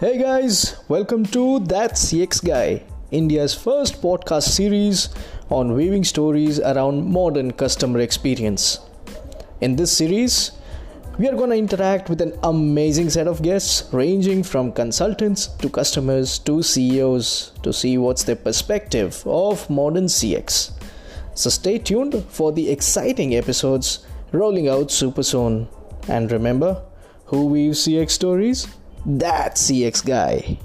Hey guys, welcome to That CX Guy, India's first podcast series on weaving stories around modern customer experience. In this series, we are going to interact with an amazing set of guests ranging from consultants to customers to CEOs to see what's their perspective of modern CX. So stay tuned for the exciting episodes rolling out super soon. And remember, who weaves CX stories? That CX guy.